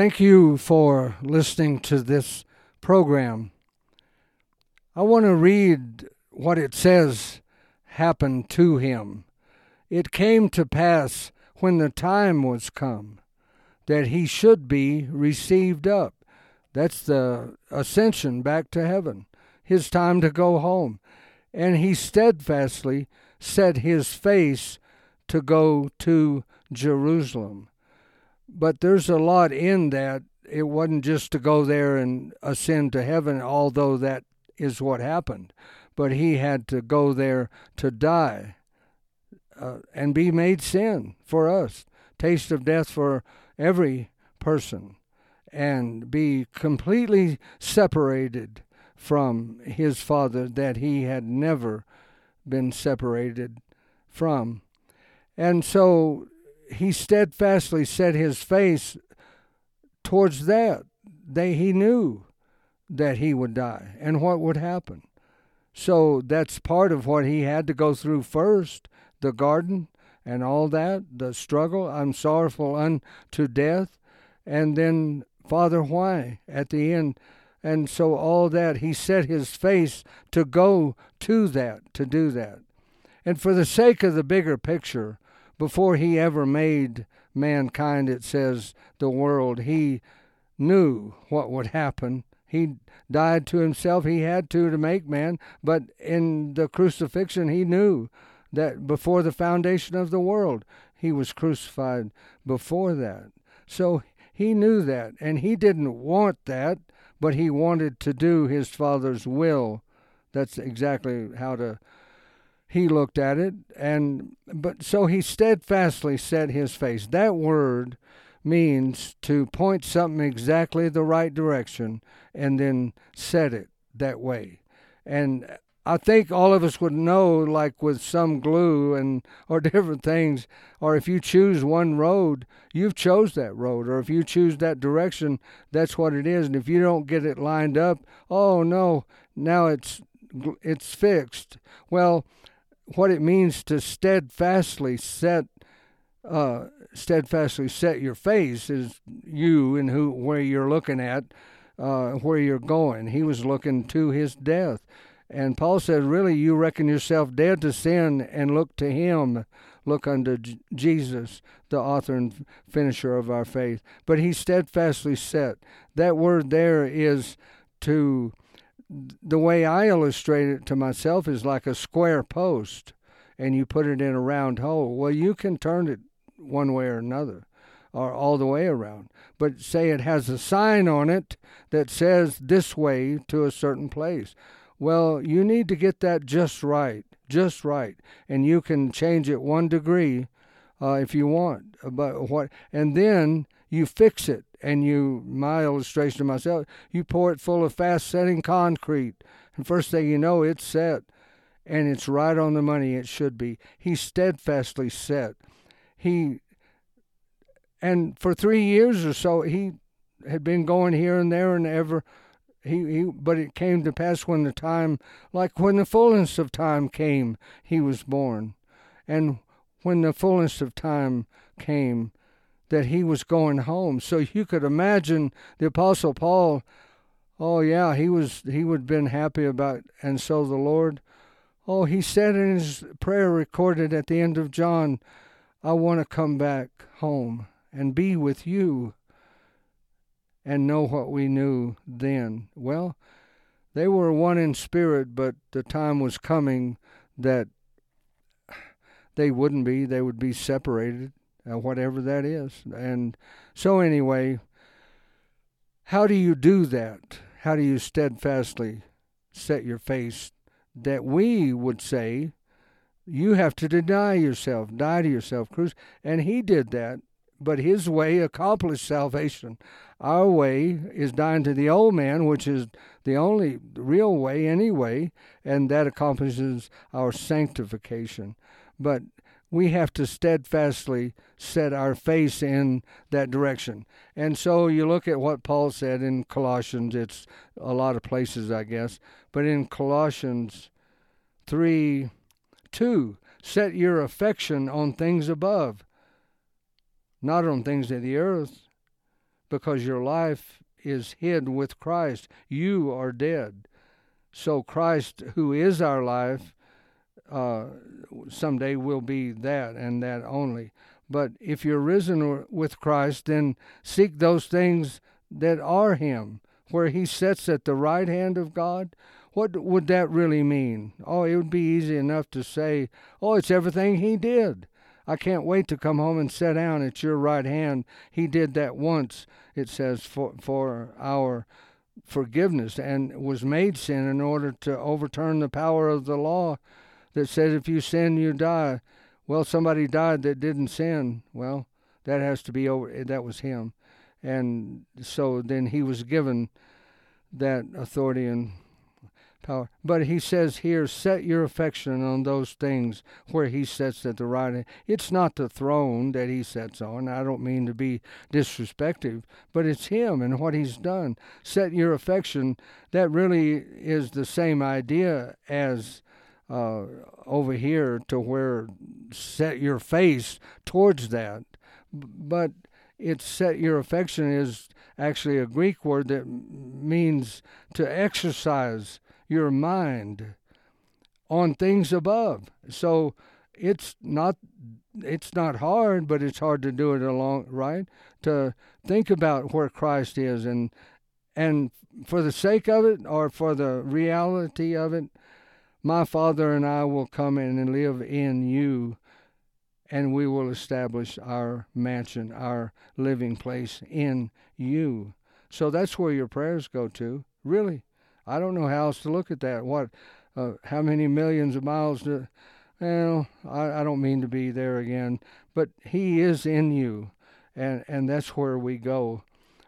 Thank you for listening to this program. I want to read what it says happened to him. It came to pass when the time was come that he should be received up. That's the ascension back to heaven, his time to go home. And he steadfastly set his face to go to Jerusalem. But there's a lot in that. It wasn't just to go there and ascend to heaven, although that is what happened. But he had to go there to die uh, and be made sin for us, taste of death for every person, and be completely separated from his Father that he had never been separated from. And so he steadfastly set his face towards that. They, he knew that he would die and what would happen. So that's part of what he had to go through first the garden and all that, the struggle. I'm sorrowful unto death. And then, Father, why at the end? And so, all that, he set his face to go to that, to do that. And for the sake of the bigger picture, before he ever made mankind, it says, the world, he knew what would happen. He died to himself. He had to to make man, but in the crucifixion, he knew that before the foundation of the world, he was crucified before that. So he knew that, and he didn't want that, but he wanted to do his Father's will. That's exactly how to he looked at it and but so he steadfastly set his face. That word means to point something exactly the right direction and then set it that way. And i think all of us would know like with some glue and or different things or if you choose one road you've chose that road. Or if you choose that direction that's what it is. And if you don't get it lined up oh no now it's it's fixed. Well what it means to steadfastly set uh, steadfastly set your face is you and who where you're looking at uh, where you're going. He was looking to his death. And Paul said, Really, you reckon yourself dead to sin and look to him, look unto J- Jesus, the author and finisher of our faith. But he steadfastly set. That word there is to the way I illustrate it to myself is like a square post and you put it in a round hole. Well, you can turn it one way or another or all the way around. But say it has a sign on it that says this way to a certain place. Well, you need to get that just right, just right, and you can change it one degree uh, if you want. But what, and then you fix it and you my illustration of myself you pour it full of fast setting concrete. And first thing you know it's set. And it's right on the money it should be. He steadfastly set. He and for three years or so he had been going here and there and ever. He, he but it came to pass when the time like when the fullness of time came he was born. And when the fullness of time came that he was going home. So you could imagine the Apostle Paul. Oh yeah, he was he would have been happy about, and so the Lord. Oh, he said in his prayer recorded at the end of John, I want to come back home and be with you and know what we knew then. Well, they were one in spirit, but the time was coming that they wouldn't be. They would be separated uh, whatever that is. And so, anyway, how do you do that? How do you steadfastly set your face that we would say you have to deny yourself, die to yourself? And he did that, but his way accomplished salvation. Our way is dying to the old man, which is the only real way anyway, and that accomplishes our sanctification. But we have to steadfastly set our face in that direction. And so you look at what Paul said in Colossians, it's a lot of places, I guess, but in Colossians 3 2, set your affection on things above, not on things of the earth. because your life is hid with Christ. You are dead. So Christ, who is our life, uh, someday will be that and that only. But if you're risen with Christ, then seek those things that are Him, where He sits at the right hand of God. What would that really mean? Oh, it would be easy enough to say, oh, it's everything He did. I can't wait to come home and sit down at your right hand. He did that once, it says, for, for our forgiveness and was made sin in order to overturn the power of the law that says if you sin, you die. Well, somebody died that didn't sin. Well, that has to be over. Eh, that was him. And so then he was given that authority and power. But he says here, set your affection on those things where he sits at the right hand. It's not the throne that he sits on. I don't mean to be disrespectful, but it's him and what he's done. Set your affection. That really is the same idea as uh, over here to where set your face towards that. But it's set your affection is actually a Greek word that means to exercise your mind on things above. So it's not it's not hard, but it's hard to do it along right to think about where Christ is and and for the sake of it or for the reality of it, my Father and I will come in and live in you and we will establish our mansion, our living place in you. So that's where your prayers go to, really. I don't know how else to look at that. What, uh, how many millions of miles to, well, I, I don't mean to be there again, but He is in you, and, and that's where we go.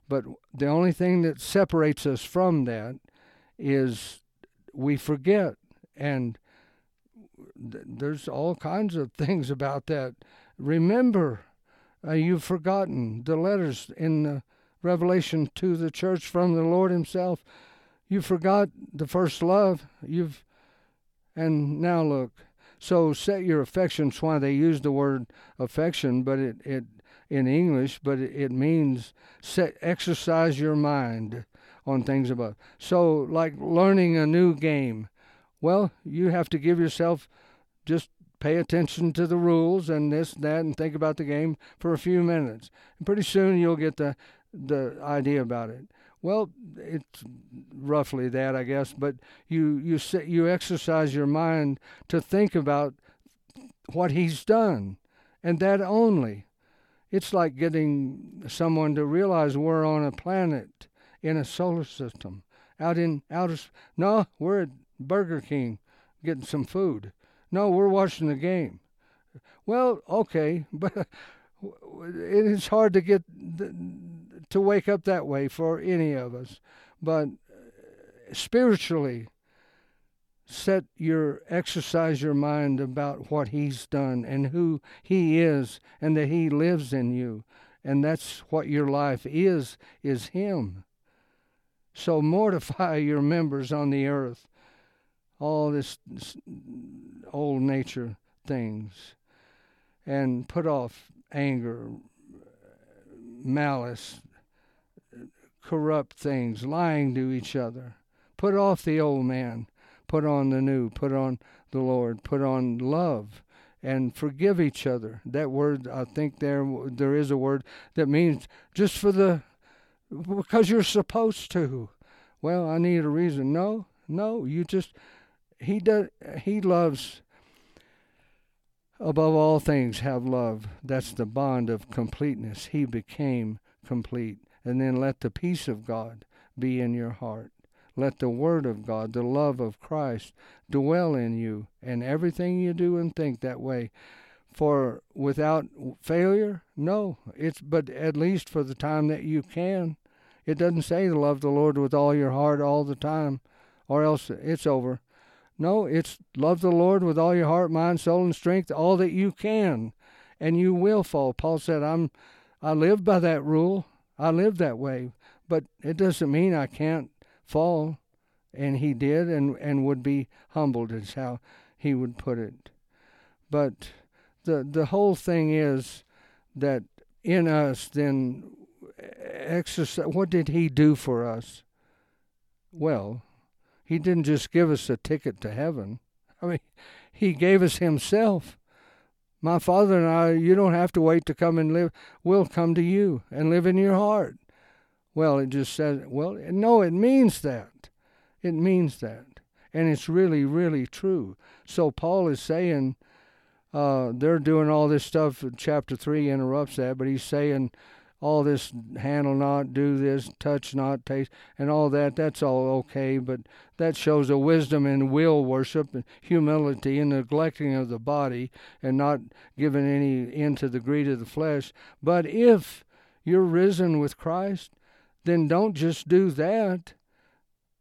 But the only thing that separates us from that is we forget. And th- there's all kinds of things about that. Remember, uh, you've forgotten the letters in the Revelation to the church from the Lord Himself you forgot the first love. You've and now look. So set your affections. Why they use the word affection, but it, it in English, but it, it means set exercise your mind on things above. So like learning a new game. Well, you have to give yourself just pay attention to the rules and this and that and think about the game for a few minutes. And pretty soon you'll get the the idea about it. Well, it's roughly that, I guess. But you you you exercise your mind to think about what he's done, and that only. It's like getting someone to realize we're on a planet in a solar system, out in outer. No, we're Burger King getting some food. No, we're watching the game. Well, okay, but it's hard to get to wake up that way for any of us. But uh, spiritually, set your exercise your mind about what he's done and who he is and that he lives in you and that's what your life is is him so mortify your members on the earth all this, this old nature things and put off anger malice corrupt things, lying to each other. Put off the old man, put on the new, put on the Lord, put on love, and forgive each other. That word, I think there there is a word that means just for the because you're supposed to. Well, I need a reason. No, no, you just he does he loves above all things have love. That's the bond of completeness. He became complete and then let the peace of God be in your heart. Let the Word of God, the love of Christ, dwell in you, and everything you do and think that way. For without failure, no. It's but at least for the time that you can. It doesn't say to love the Lord with all your heart all the time, or else it's over. No, it's love the Lord with all your heart, mind, soul, and strength, all that you can, and you will fall. Paul said, "I'm, I live by that rule. I live that way, but it doesn't mean I can't fall. And he did and, and would be humbled, is how he would put it. But the, the whole thing is that in us, then, exercise. What did He do for us? Well, He didn't just give us a ticket to heaven. I mean, He gave us Himself. My Father and I, you don't have to wait to come and live. We'll come to you and live in your heart. Well, it just says, well, no, it means that. It means that. And it's really, really true. So Paul is saying, uh, they're doing all this stuff. Chapter 3 interrupts that, but he's saying, all this handle not, do this, touch not, taste, and all that, that's all okay, but that shows a wisdom in will worship and humility and neglecting of the body and not giving any into the greed of the flesh. But if you're risen with Christ, then don't just do that.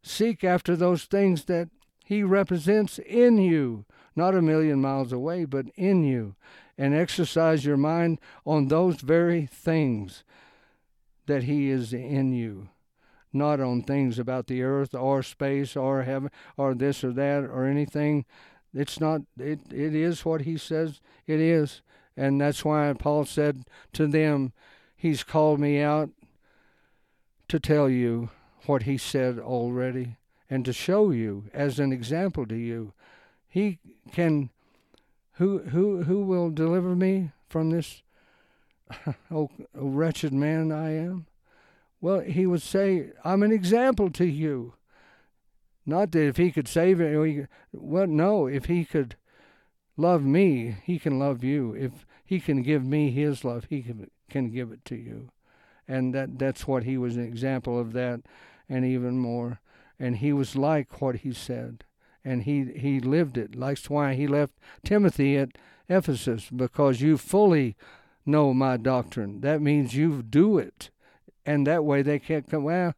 Seek after those things that He represents in you, not a million miles away, but in you and exercise your mind on those very things that He is in you, not on things about the earth or space or heaven or this or that or anything. It's not, it, it is what He says it is. And that's why Paul said to them, He's called me out to tell you what He said already and to show you as an example to you. He can who who who will deliver me from this oh, wretched man I am? Well, he would say, I'm an example to you. Not that if he could save it, well, no, if he could love me, he can love you. If he can give me his love, he can, can give it to you. And that that's what he was an example of that, and even more. And he was like what he said and he he lived it. That's why he left Timothy at Ephesus because you fully know my doctrine. That means you do it, and that way they can't come. Well,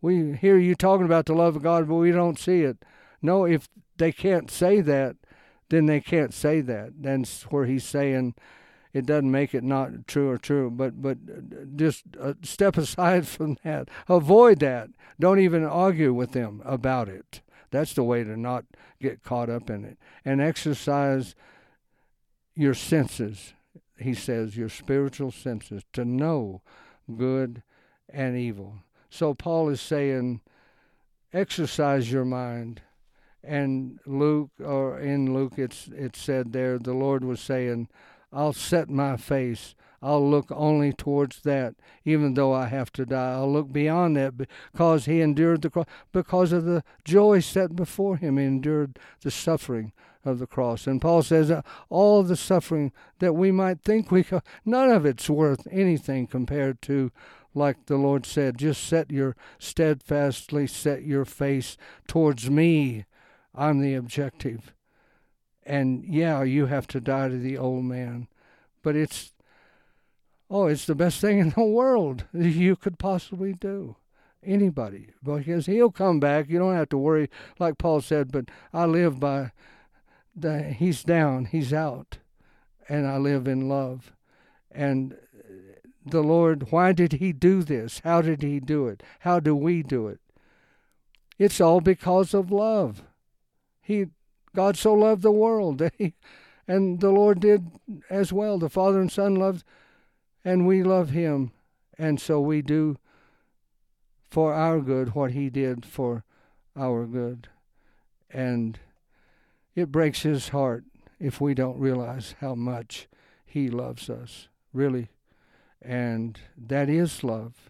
we hear you talking about the love of God, but we don't see it. No, if they can't say that, then they can't say that. That's where he's saying it doesn't make it not true or true. But but just uh, step aside from that. Avoid that. Don't even argue with them about it. That's the way to not get caught up in it. And exercise your senses, he says, your spiritual senses, to know good and evil. So Paul is saying, exercise your mind. And Luke, or in Luke, it's it's said there, the Lord was saying, I'll set my face I'll look only towards that, even though I have to die. I'll look beyond that because he endured the cross, because of the joy set before him. He endured the suffering of the cross. And Paul says all the suffering that we might think we could, none of it's worth anything compared to, like the Lord said, just set your steadfastly set your face towards me. I'm the objective. And yeah, you have to die to the old man, but it's Oh, it's the best thing in the world you could possibly do. Anybody. Because he'll come back. You don't have to worry, like Paul said, but I live by the, he's down, he's out, and I live in love. And the Lord, why did he do this? How did he do it? How do we do it? It's all because of love. He God so loved the world and the Lord did as well. The Father and Son loved and we love him, and so we do for our good what he did for our good. And it breaks his heart if we don't realize how much he loves us, really. And that is love.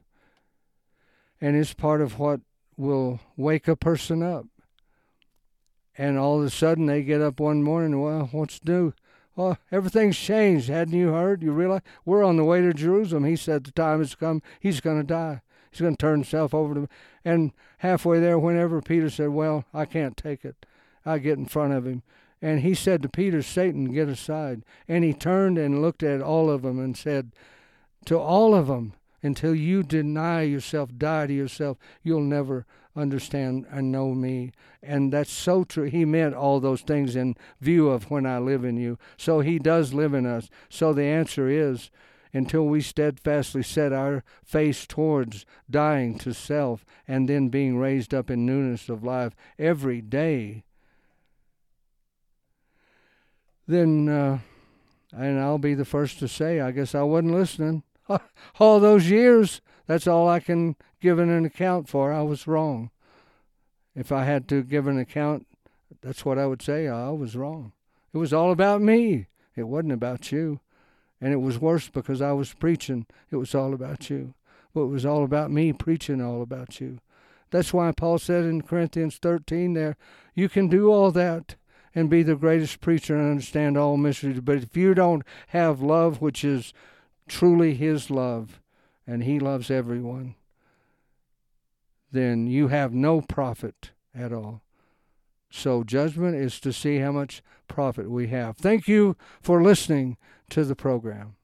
And it's part of what will wake a person up. And all of a sudden they get up one morning, well, what's new? Well, everything's changed. Hadn't you heard? You realize we're on the way to Jerusalem. He said the time has come. He's going to die. He's going to turn himself over to me. And halfway there, whenever Peter said, Well, I can't take it, I get in front of him. And he said to Peter, Satan, get aside. And he turned and looked at all of them and said, To all of them, until you deny yourself, die to yourself, you'll never understand and know me. And that's so true. He meant all those things in view of when I live in you. So he does live in us. So the answer is until we steadfastly set our face towards dying to self and then being raised up in newness of life every day, then, uh, and I'll be the first to say, I guess I wasn't listening. All those years, That's all I can give an account for. I was wrong. If I had to give an account, that's what I would say. I was wrong. It was all about me. It wasn't about you. And it was worse because I was preaching. It was all about you. But it was all about me preaching all about you. That's why Paul said in Corinthians 13 there, you can do all that and be the greatest preacher and understand all mysteries. But if you don't have love, which is truly His love, and He loves everyone, then you have no profit at all. So, judgment is to see how much profit we have. Thank you for listening to the program.